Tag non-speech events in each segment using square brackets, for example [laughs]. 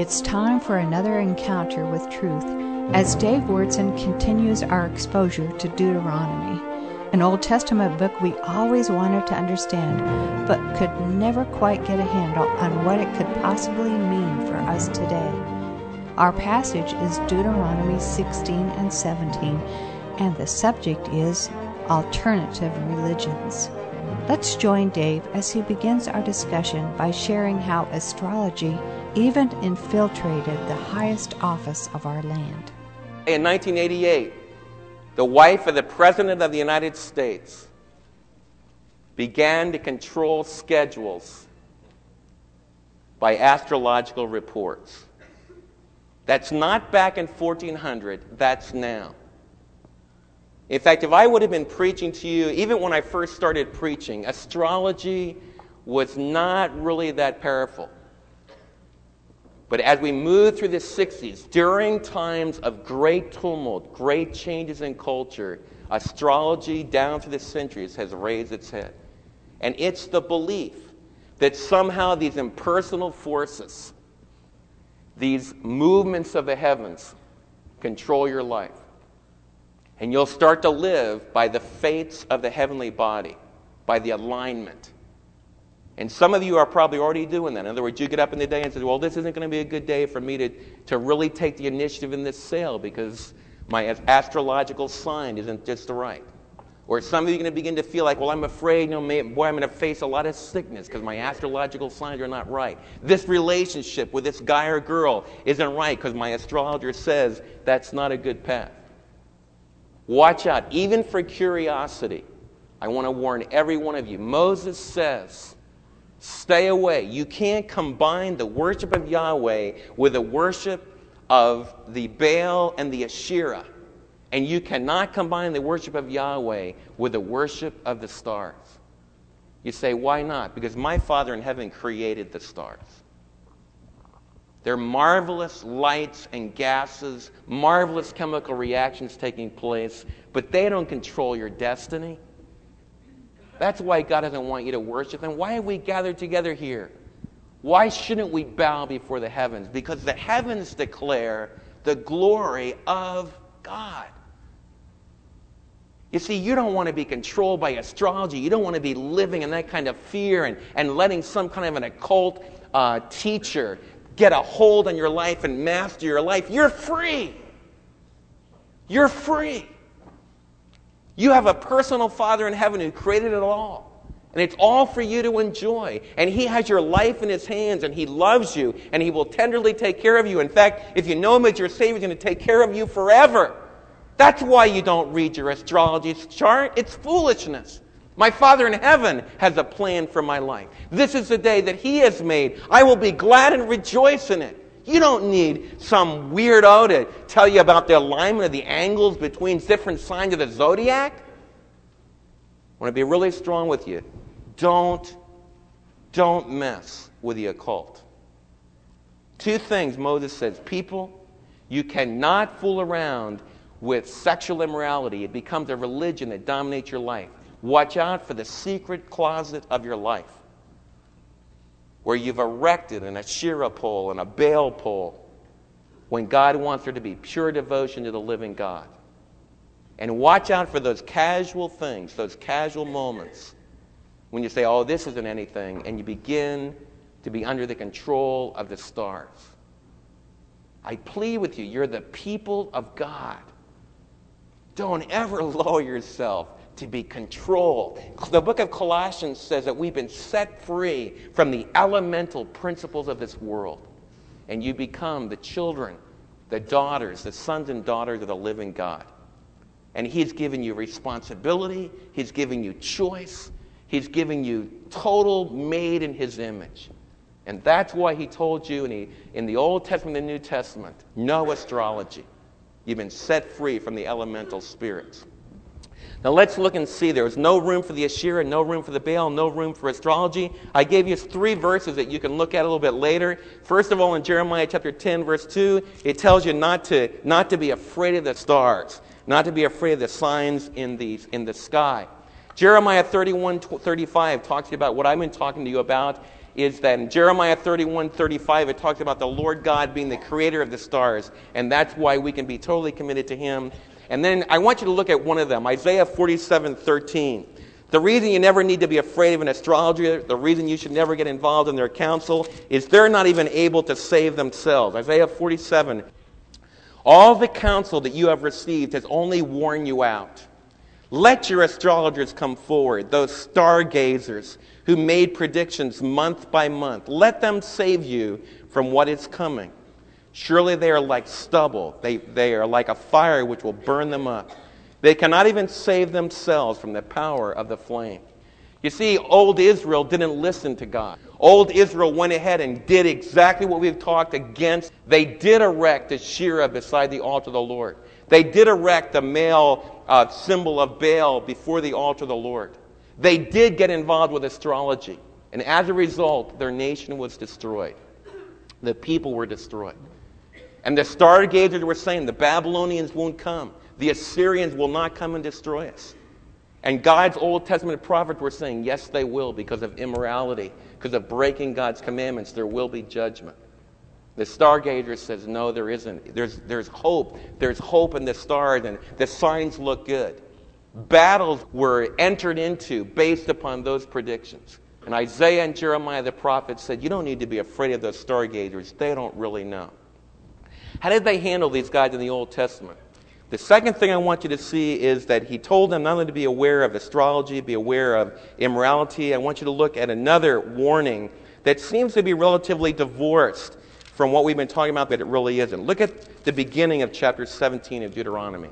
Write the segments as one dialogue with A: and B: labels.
A: It's time for another encounter with truth as Dave Wyrtzen continues our exposure to Deuteronomy, an Old Testament book we always wanted to understand but could never quite get a handle on what it could possibly mean for us today. Our passage is Deuteronomy 16 and 17, and the subject is alternative religions. Let's join Dave as he begins our discussion by sharing how astrology even infiltrated the highest office of our land.
B: In 1988, the wife of the President of the United States began to control schedules by astrological reports. That's not back in 1400, that's now. In fact, if I would have been preaching to you, even when I first started preaching, astrology was not really that powerful. But as we move through the 60s, during times of great tumult, great changes in culture, astrology down through the centuries has raised its head. And it's the belief that somehow these impersonal forces, these movements of the heavens, control your life. And you'll start to live by the fates of the heavenly body, by the alignment. And some of you are probably already doing that. In other words, you get up in the day and say, Well, this isn't going to be a good day for me to, to really take the initiative in this sale because my astrological sign isn't just right. Or some of you are going to begin to feel like, well, I'm afraid, you know, boy, I'm going to face a lot of sickness because my astrological signs are not right. This relationship with this guy or girl isn't right because my astrologer says that's not a good path. Watch out, even for curiosity. I want to warn every one of you. Moses says, stay away. You can't combine the worship of Yahweh with the worship of the Baal and the Asherah. And you cannot combine the worship of Yahweh with the worship of the stars. You say, why not? Because my Father in heaven created the stars. They're marvelous lights and gases, marvelous chemical reactions taking place, but they don't control your destiny. That's why God doesn't want you to worship Him. Why have we gathered together here? Why shouldn't we bow before the heavens? Because the heavens declare the glory of God. You see, you don't want to be controlled by astrology. You don't want to be living in that kind of fear and, and letting some kind of an occult uh, teacher get a hold on your life and master your life. You're free. You're free. You have a personal Father in heaven who created it all. And it's all for you to enjoy. And He has your life in His hands, and He loves you, and He will tenderly take care of you. In fact, if you know Him as your Savior, He's going to take care of you forever. That's why you don't read your astrology chart. It's foolishness. My Father in heaven has a plan for my life. This is the day that He has made. I will be glad and rejoice in it. You don't need some weirdo to tell you about the alignment of the angles between different signs of the zodiac. I want to be really strong with you. Don't, don't mess with the occult. Two things Moses says people, you cannot fool around with sexual immorality. It becomes a religion that dominates your life. Watch out for the secret closet of your life where you've erected an Asherah pole and a Baal pole when God wants there to be pure devotion to the living God. And watch out for those casual things, those casual moments when you say, oh, this isn't anything, and you begin to be under the control of the stars. I plead with you, you're the people of God. Don't ever [laughs] lower yourself to be controlled. The book of Colossians says that we've been set free from the elemental principles of this world. And you become the children, the daughters, the sons and daughters of the living God. And He's given you responsibility, He's given you choice, He's given you total made in His image. And that's why He told you in the, in the Old Testament and the New Testament no astrology. You've been set free from the elemental spirits. Now let's look and see. There was no room for the Asherah, no room for the Baal, no room for astrology. I gave you three verses that you can look at a little bit later. First of all, in Jeremiah chapter 10, verse 2, it tells you not to, not to be afraid of the stars, not to be afraid of the signs in the, in the sky. Jeremiah 31, 35 talks to you about what I've been talking to you about is that in Jeremiah 31 35, it talks about the Lord God being the creator of the stars, and that's why we can be totally committed to Him. And then I want you to look at one of them Isaiah 47 13. The reason you never need to be afraid of an astrologer, the reason you should never get involved in their counsel, is they're not even able to save themselves. Isaiah 47. All the counsel that you have received has only worn you out. Let your astrologers come forward, those stargazers who made predictions month by month. Let them save you from what is coming. Surely they are like stubble, they, they are like a fire which will burn them up. They cannot even save themselves from the power of the flame. You see, old Israel didn't listen to God. Old Israel went ahead and did exactly what we've talked against. They did erect the Asherah beside the altar of the Lord. They did erect the male uh, symbol of Baal before the altar of the Lord. They did get involved with astrology. And as a result, their nation was destroyed. The people were destroyed. And the stargazers were saying the Babylonians won't come. The Assyrians will not come and destroy us. And God's Old Testament prophets were saying, yes, they will because of immorality, because of breaking God's commandments. There will be judgment. The stargazer says, no, there isn't. There's, there's hope. There's hope in the stars, and the signs look good. Battles were entered into based upon those predictions. And Isaiah and Jeremiah the prophets said, You don't need to be afraid of those stargazers. They don't really know. How did they handle these guys in the Old Testament? The second thing I want you to see is that he told them not only to be aware of astrology, be aware of immorality, I want you to look at another warning that seems to be relatively divorced from what we've been talking about, but it really isn't. Look at the beginning of chapter 17 of Deuteronomy.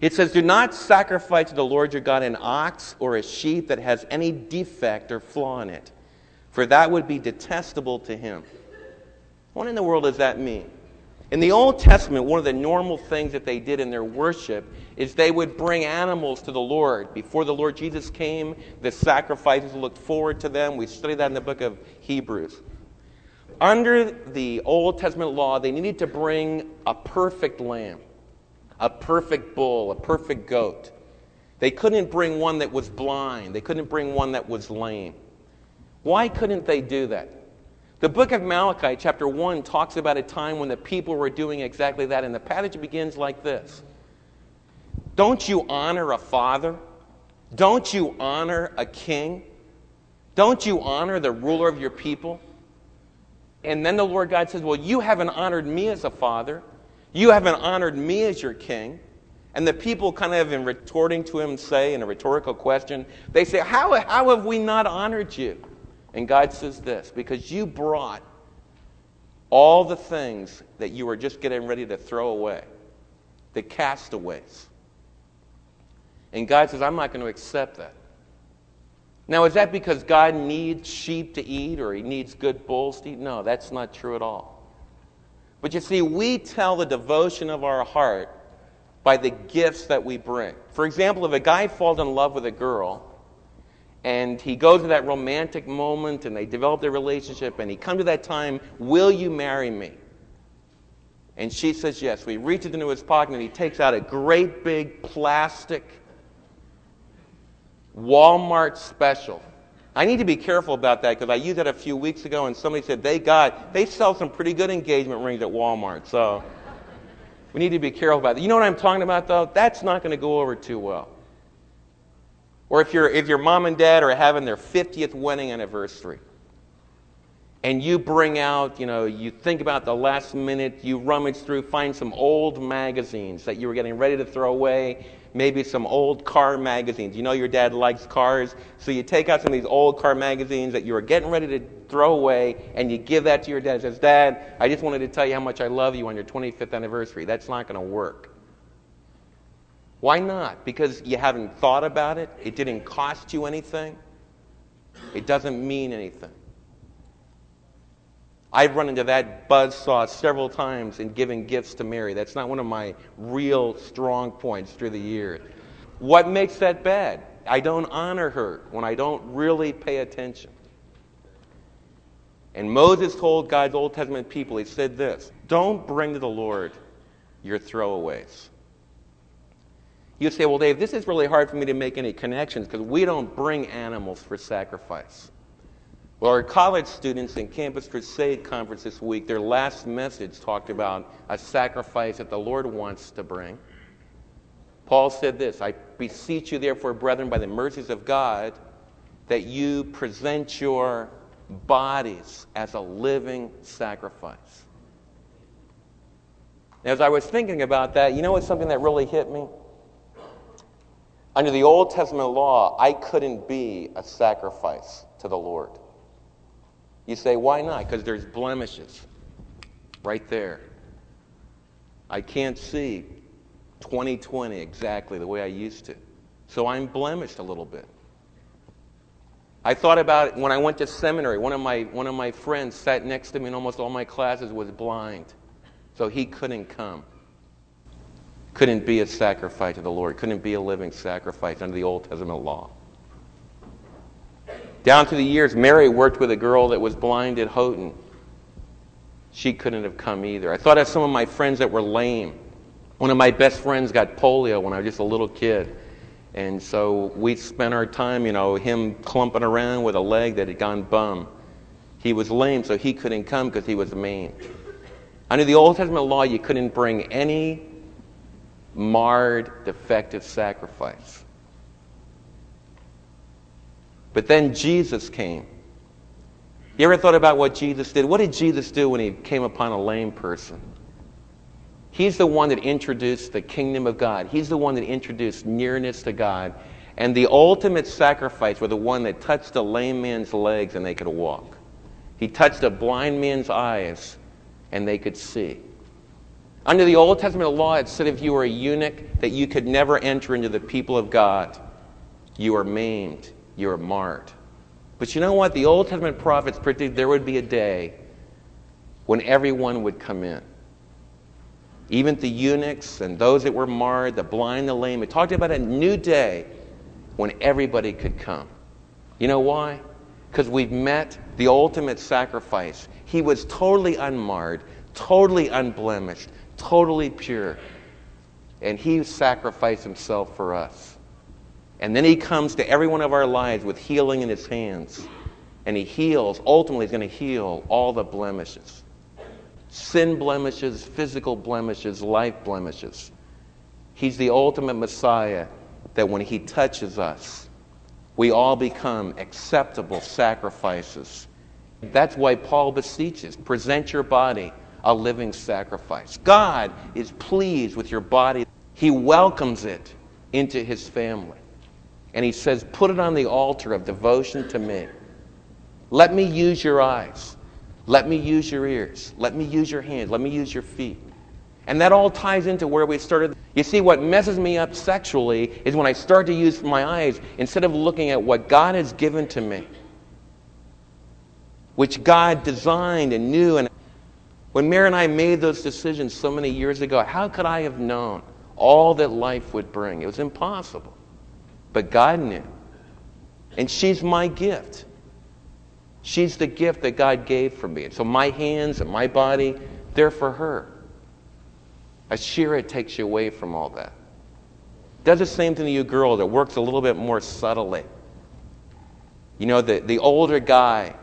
B: It says, Do not sacrifice to the Lord your God an ox or a sheep that has any defect or flaw in it, for that would be detestable to him. What in the world does that mean? In the Old Testament, one of the normal things that they did in their worship is they would bring animals to the Lord. Before the Lord Jesus came, the sacrifices looked forward to them. We study that in the book of Hebrews. Under the Old Testament law, they needed to bring a perfect lamb, a perfect bull, a perfect goat. They couldn't bring one that was blind, they couldn't bring one that was lame. Why couldn't they do that? The book of Malachi, chapter 1, talks about a time when the people were doing exactly that. And the passage begins like this Don't you honor a father? Don't you honor a king? Don't you honor the ruler of your people? And then the Lord God says, Well, you haven't honored me as a father. You haven't honored me as your king. And the people, kind of in retorting to him, say in a rhetorical question, they say, How, how have we not honored you? And God says this because you brought all the things that you were just getting ready to throw away, the castaways. And God says, I'm not going to accept that. Now, is that because God needs sheep to eat or he needs good bulls to eat? No, that's not true at all. But you see, we tell the devotion of our heart by the gifts that we bring. For example, if a guy falls in love with a girl, and he goes to that romantic moment and they develop their relationship and he comes to that time will you marry me? And she says yes. So he reaches into his pocket and he takes out a great big plastic walmart special. I need to be careful about that because i used that a few weeks ago and somebody said they got they sell some pretty good engagement rings at walmart so we need to be careful about that. You know what i'm talking about though? That's not going to go over too well or if, you if your mom and dad are having their 50th wedding anniversary, and you bring out, you know, you think about the last minute, you rummage through, find some old magazines that you were getting ready to throw away, maybe some old car magazines. You know your dad likes cars, so you take out some of these old car magazines that you were getting ready to throw away, and you give that to your dad. He says, Dad, I just wanted to tell you how much I love you on your 25th anniversary. That's not going to work. Why not? Because you haven't thought about it? It didn't cost you anything? It doesn't mean anything. I've run into that buzz saw several times in giving gifts to Mary. That's not one of my real strong points through the years. What makes that bad? I don't honor her when I don't really pay attention. And Moses told God's Old Testament people, he said this Don't bring to the Lord your throwaways. You say, well, Dave, this is really hard for me to make any connections because we don't bring animals for sacrifice. Well, our college students in Campus Crusade Conference this week, their last message talked about a sacrifice that the Lord wants to bring. Paul said this I beseech you, therefore, brethren, by the mercies of God, that you present your bodies as a living sacrifice. As I was thinking about that, you know what's something that really hit me? Under the Old Testament law, I couldn't be a sacrifice to the Lord. You say, why not? Because there's blemishes right there. I can't see 2020 exactly the way I used to. So I'm blemished a little bit. I thought about it when I went to seminary. One of my, one of my friends sat next to me in almost all my classes was blind, so he couldn't come. Couldn't be a sacrifice to the Lord, couldn't be a living sacrifice under the Old Testament law. Down through the years, Mary worked with a girl that was blind at Houghton. She couldn't have come either. I thought of some of my friends that were lame. One of my best friends got polio when I was just a little kid. And so we spent our time, you know, him clumping around with a leg that had gone bum. He was lame, so he couldn't come because he was maimed. Under the Old Testament law, you couldn't bring any marred, defective sacrifice. But then Jesus came. You ever thought about what Jesus did? What did Jesus do when he came upon a lame person? He's the one that introduced the kingdom of God. He's the one that introduced nearness to God. And the ultimate sacrifice was the one that touched a lame man's legs and they could walk. He touched a blind man's eyes and they could see. Under the Old Testament law, it said if you were a eunuch, that you could never enter into the people of God. You are maimed you're marred. But you know what? The Old Testament prophets predicted there would be a day when everyone would come in. Even the eunuchs and those that were marred, the blind, the lame. It talked about a new day when everybody could come. You know why? Because we've met the ultimate sacrifice. He was totally unmarred, totally unblemished, totally pure. And he sacrificed himself for us. And then he comes to every one of our lives with healing in his hands. And he heals, ultimately, he's going to heal all the blemishes sin blemishes, physical blemishes, life blemishes. He's the ultimate Messiah that when he touches us, we all become acceptable sacrifices. That's why Paul beseeches present your body a living sacrifice. God is pleased with your body, He welcomes it into His family. And he says, Put it on the altar of devotion to me. Let me use your eyes. Let me use your ears. Let me use your hands. Let me use your feet. And that all ties into where we started. You see, what messes me up sexually is when I start to use my eyes instead of looking at what God has given to me, which God designed and knew. And when Mary and I made those decisions so many years ago, how could I have known all that life would bring? It was impossible but God knew. And she's my gift. She's the gift that God gave for me. And so my hands and my body, they're for her. Asherah takes you away from all that. Does the same thing to you girls. It works a little bit more subtly. You know, the, the older guy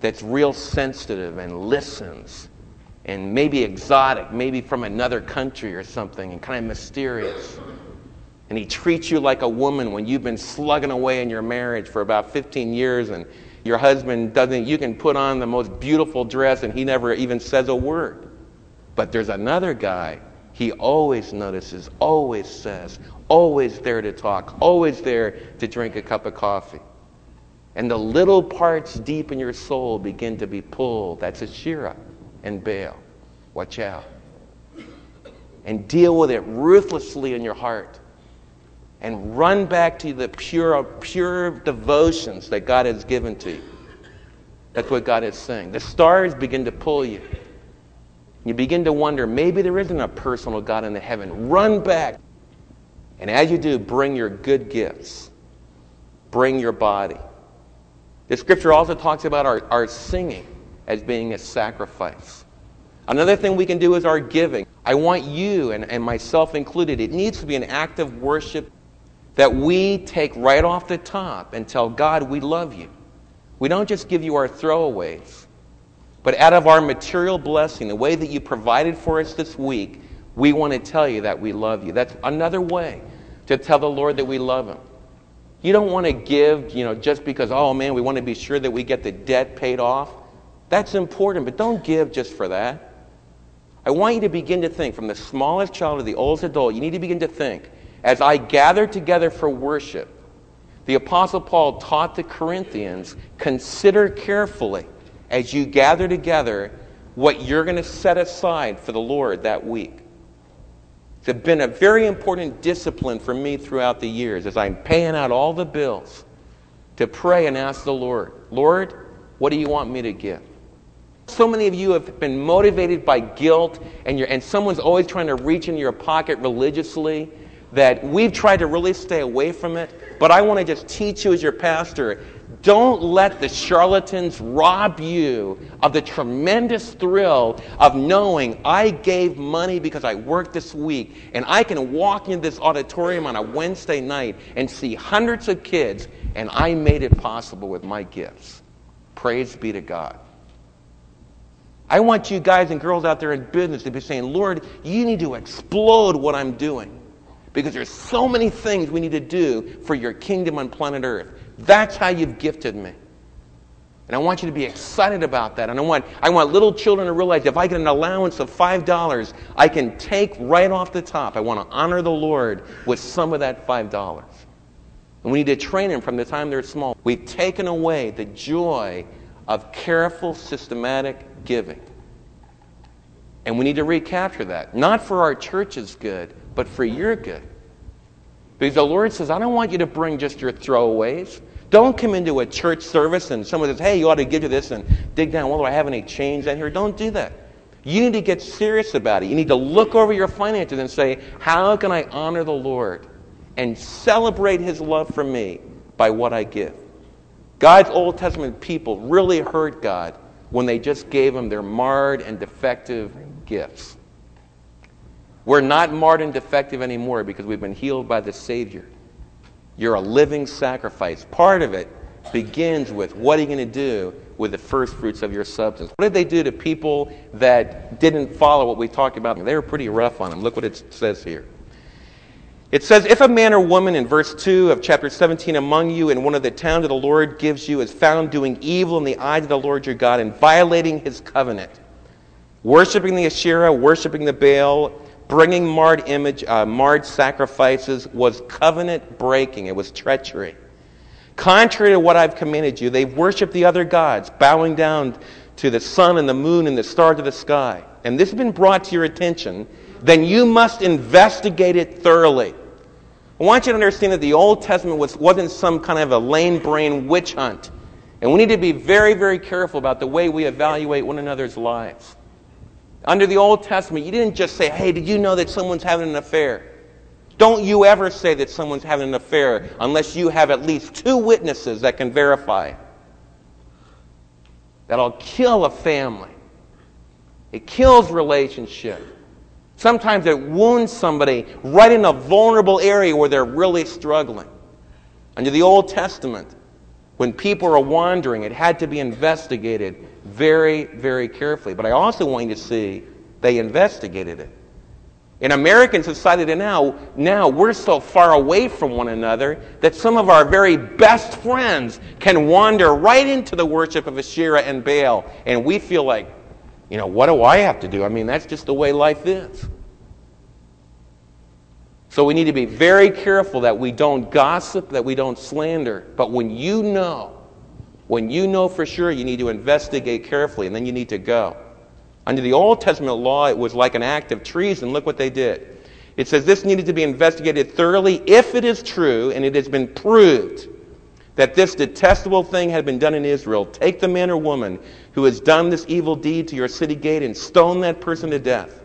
B: that's real sensitive and listens and maybe exotic, maybe from another country or something, and kind of mysterious and he treats you like a woman when you've been slugging away in your marriage for about 15 years and your husband doesn't, you can put on the most beautiful dress and he never even says a word. But there's another guy, he always notices, always says, always there to talk, always there to drink a cup of coffee. And the little parts deep in your soul begin to be pulled. That's Asherah and Baal. Watch out. And deal with it ruthlessly in your heart and run back to the pure, pure devotions that God has given to you. That's what God is saying. The stars begin to pull you. You begin to wonder maybe there isn't a personal God in the heaven. Run back. And as you do, bring your good gifts, bring your body. The scripture also talks about our, our singing as being a sacrifice. Another thing we can do is our giving. I want you, and, and myself included, it needs to be an act of worship that we take right off the top and tell God we love you. We don't just give you our throwaways, but out of our material blessing, the way that you provided for us this week, we want to tell you that we love you. That's another way to tell the Lord that we love him. You don't want to give, you know, just because, oh man, we want to be sure that we get the debt paid off. That's important, but don't give just for that. I want you to begin to think, from the smallest child to the oldest adult, you need to begin to think, as I gather together for worship, the Apostle Paul taught the Corinthians consider carefully as you gather together what you're going to set aside for the Lord that week. It's been a very important discipline for me throughout the years as I'm paying out all the bills to pray and ask the Lord, Lord, what do you want me to give? So many of you have been motivated by guilt, and, and someone's always trying to reach in your pocket religiously, that we've tried to really stay away from it. But I want to just teach you as your pastor don't let the charlatans rob you of the tremendous thrill of knowing I gave money because I worked this week, and I can walk into this auditorium on a Wednesday night and see hundreds of kids, and I made it possible with my gifts. Praise be to God. I want you guys and girls out there in business to be saying, Lord, you need to explode what I'm doing. Because there's so many things we need to do for your kingdom on planet Earth. That's how you've gifted me. And I want you to be excited about that. And I want, I want little children to realize if I get an allowance of $5, I can take right off the top. I want to honor the Lord with some of that $5. And we need to train them from the time they're small. We've taken away the joy of careful, systematic giving. And we need to recapture that, not for our church's good, but for your good. Because the Lord says, I don't want you to bring just your throwaways. Don't come into a church service and someone says, hey, you ought to give to this and dig down. Well, do I have any change in here? Don't do that. You need to get serious about it. You need to look over your finances and say, how can I honor the Lord and celebrate his love for me by what I give? God's Old Testament people really hurt God when they just gave him their marred and defective gifts. We're not marred and defective anymore because we've been healed by the Savior. You're a living sacrifice. Part of it begins with what are you going to do with the first fruits of your substance? What did they do to people that didn't follow what we talked about? They were pretty rough on them. Look what it says here. It says, If a man or woman in verse 2 of chapter 17 among you in one of the towns that the Lord gives you is found doing evil in the eyes of the Lord your God and violating his covenant, worshiping the Asherah, worshiping the Baal, bringing marred image, uh, marred sacrifices was covenant breaking. It was treachery. Contrary to what I've commanded you, they worship the other gods, bowing down to the sun and the moon and the stars of the sky. And this has been brought to your attention. Then you must investigate it thoroughly. I want you to understand that the Old Testament was, wasn't some kind of a lane brain witch hunt. And we need to be very, very careful about the way we evaluate one another's lives. Under the Old Testament, you didn't just say, hey, did you know that someone's having an affair? Don't you ever say that someone's having an affair unless you have at least two witnesses that can verify. That'll kill a family. It kills relationship. Sometimes it wounds somebody right in a vulnerable area where they're really struggling. Under the Old Testament, when people are wandering, it had to be investigated very, very carefully. But I also want you to see they investigated it. In American society now, now we're so far away from one another that some of our very best friends can wander right into the worship of Asherah and Baal, and we feel like you know, what do I have to do? I mean, that's just the way life is. So we need to be very careful that we don't gossip, that we don't slander. But when you know, when you know for sure, you need to investigate carefully, and then you need to go. Under the Old Testament law, it was like an act of treason. Look what they did. It says this needed to be investigated thoroughly if it is true and it has been proved that this detestable thing had been done in Israel. Take the man or woman who has done this evil deed to your city gate and stone that person to death.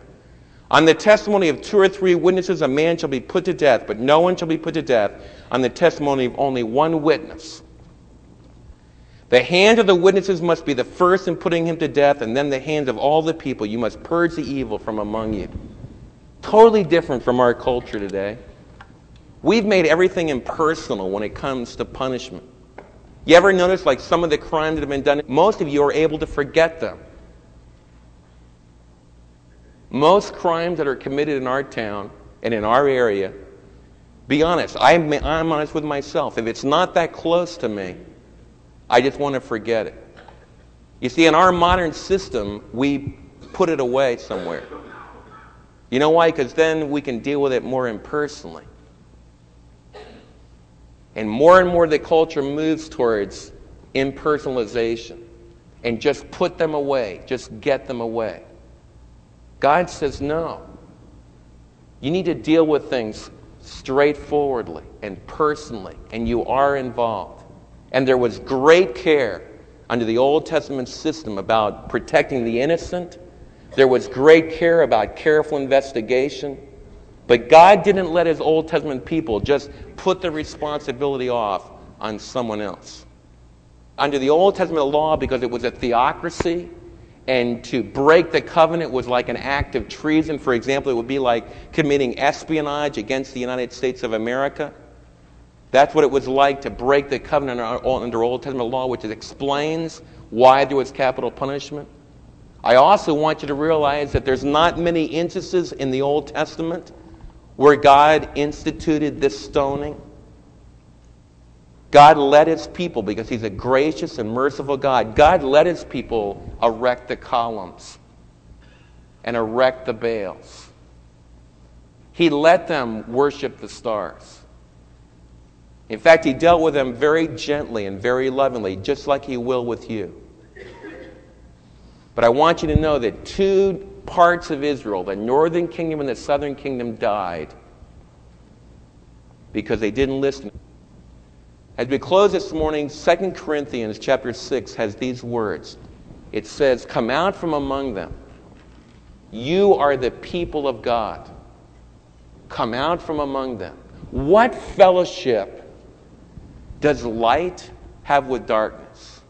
B: On the testimony of two or three witnesses, a man shall be put to death, but no one shall be put to death on the testimony of only one witness. The hand of the witnesses must be the first in putting him to death, and then the hands of all the people. You must purge the evil from among you. Totally different from our culture today. We've made everything impersonal when it comes to punishment. You ever notice, like, some of the crimes that have been done? Most of you are able to forget them. Most crimes that are committed in our town and in our area, be honest, I'm, I'm honest with myself. If it's not that close to me, I just want to forget it. You see, in our modern system, we put it away somewhere. You know why? Because then we can deal with it more impersonally. And more and more the culture moves towards impersonalization and just put them away, just get them away. God says no. You need to deal with things straightforwardly and personally, and you are involved. And there was great care under the Old Testament system about protecting the innocent. There was great care about careful investigation. But God didn't let his Old Testament people just put the responsibility off on someone else. Under the Old Testament law, because it was a theocracy, and to break the covenant was like an act of treason. For example, it would be like committing espionage against the United States of America. That's what it was like to break the covenant under Old Testament law, which explains why there was capital punishment. I also want you to realize that there's not many instances in the Old Testament where God instituted this stoning. God led his people, because he's a gracious and merciful God, God led his people erect the columns and erect the Baals. He let them worship the stars. In fact, he dealt with them very gently and very lovingly, just like he will with you. But I want you to know that two parts of Israel, the northern kingdom and the southern kingdom, died because they didn't listen. As we close this morning, 2 Corinthians chapter 6 has these words. It says, Come out from among them. You are the people of God. Come out from among them. What fellowship does light have with darkness?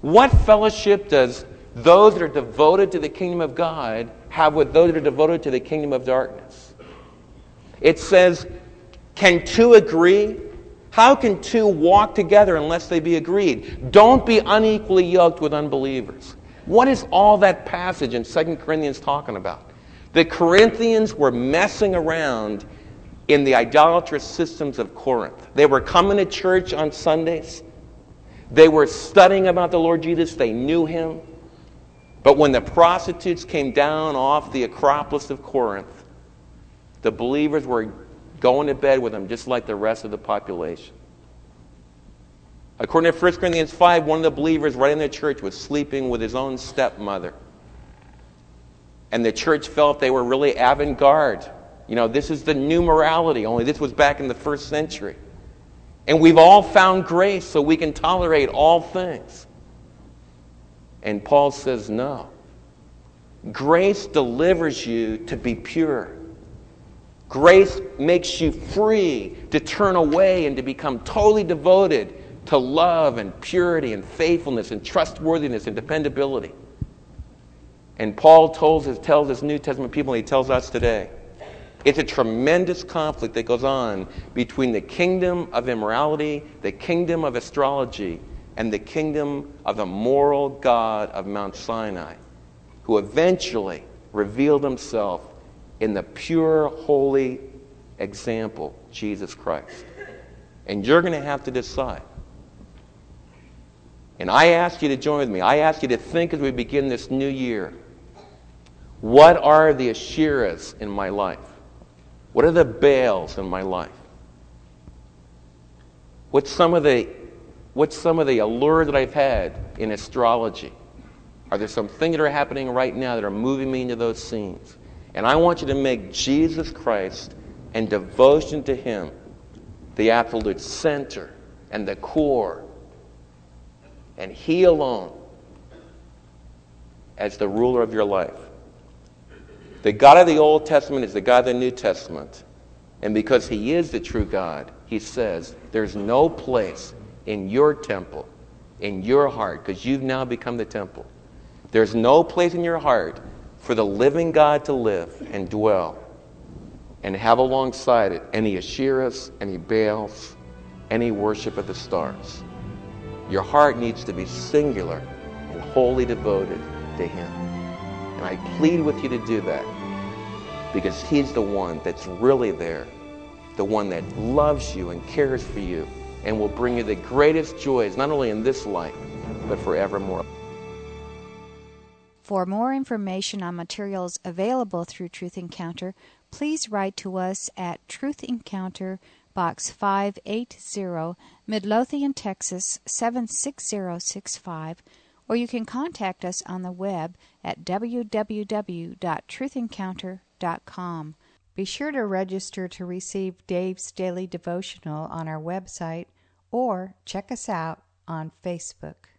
B: What fellowship does those that are devoted to the kingdom of God have with those that are devoted to the kingdom of darkness? It says, Can two agree? How can two walk together unless they be agreed? Don't be unequally yoked with unbelievers. What is all that passage in 2 Corinthians talking about? The Corinthians were messing around in the idolatrous systems of Corinth. They were coming to church on Sundays. They were studying about the Lord Jesus. They knew him. But when the prostitutes came down off the Acropolis of Corinth, the believers were going to bed with them just like the rest of the population. According to 1 Corinthians 5, one of the believers right in the church was sleeping with his own stepmother. And the church felt they were really avant garde. You know, this is the new morality, only this was back in the first century. And we've all found grace so we can tolerate all things. And Paul says, no. Grace delivers you to be pure. Grace makes you free to turn away and to become totally devoted to love and purity and faithfulness and trustworthiness and dependability. And Paul tells his, tells his New Testament people, and he tells us today, it's a tremendous conflict that goes on between the kingdom of immorality, the kingdom of astrology, and the kingdom of the moral God of Mount Sinai, who eventually revealed himself in the pure, holy example, Jesus Christ. And you're going to have to decide. And I ask you to join with me. I ask you to think as we begin this new year what are the Asherahs in my life? What are the Baals in my life? What's some of the what's some of the allure that I've had in astrology? Are there some things that are happening right now that are moving me into those scenes? And I want you to make Jesus Christ and devotion to Him the absolute center and the core, and He alone as the ruler of your life. The God of the Old Testament is the God of the New Testament. And because He is the true God, He says, there's no place in your temple, in your heart, because you've now become the temple. There's no place in your heart for the living God to live and dwell and have alongside it any Asherahs, any Baals, any worship of the stars. Your heart needs to be singular and wholly devoted to Him. And I plead with you to do that because He's the one that's really there, the one that loves you and cares for you and will bring you the greatest joys, not only in this life, but forevermore.
A: For more information on materials available through Truth Encounter, please write to us at Truth Encounter, Box 580, Midlothian, Texas 76065, or you can contact us on the web at www.truthencounter.com. Be sure to register to receive Dave's daily devotional on our website or check us out on Facebook.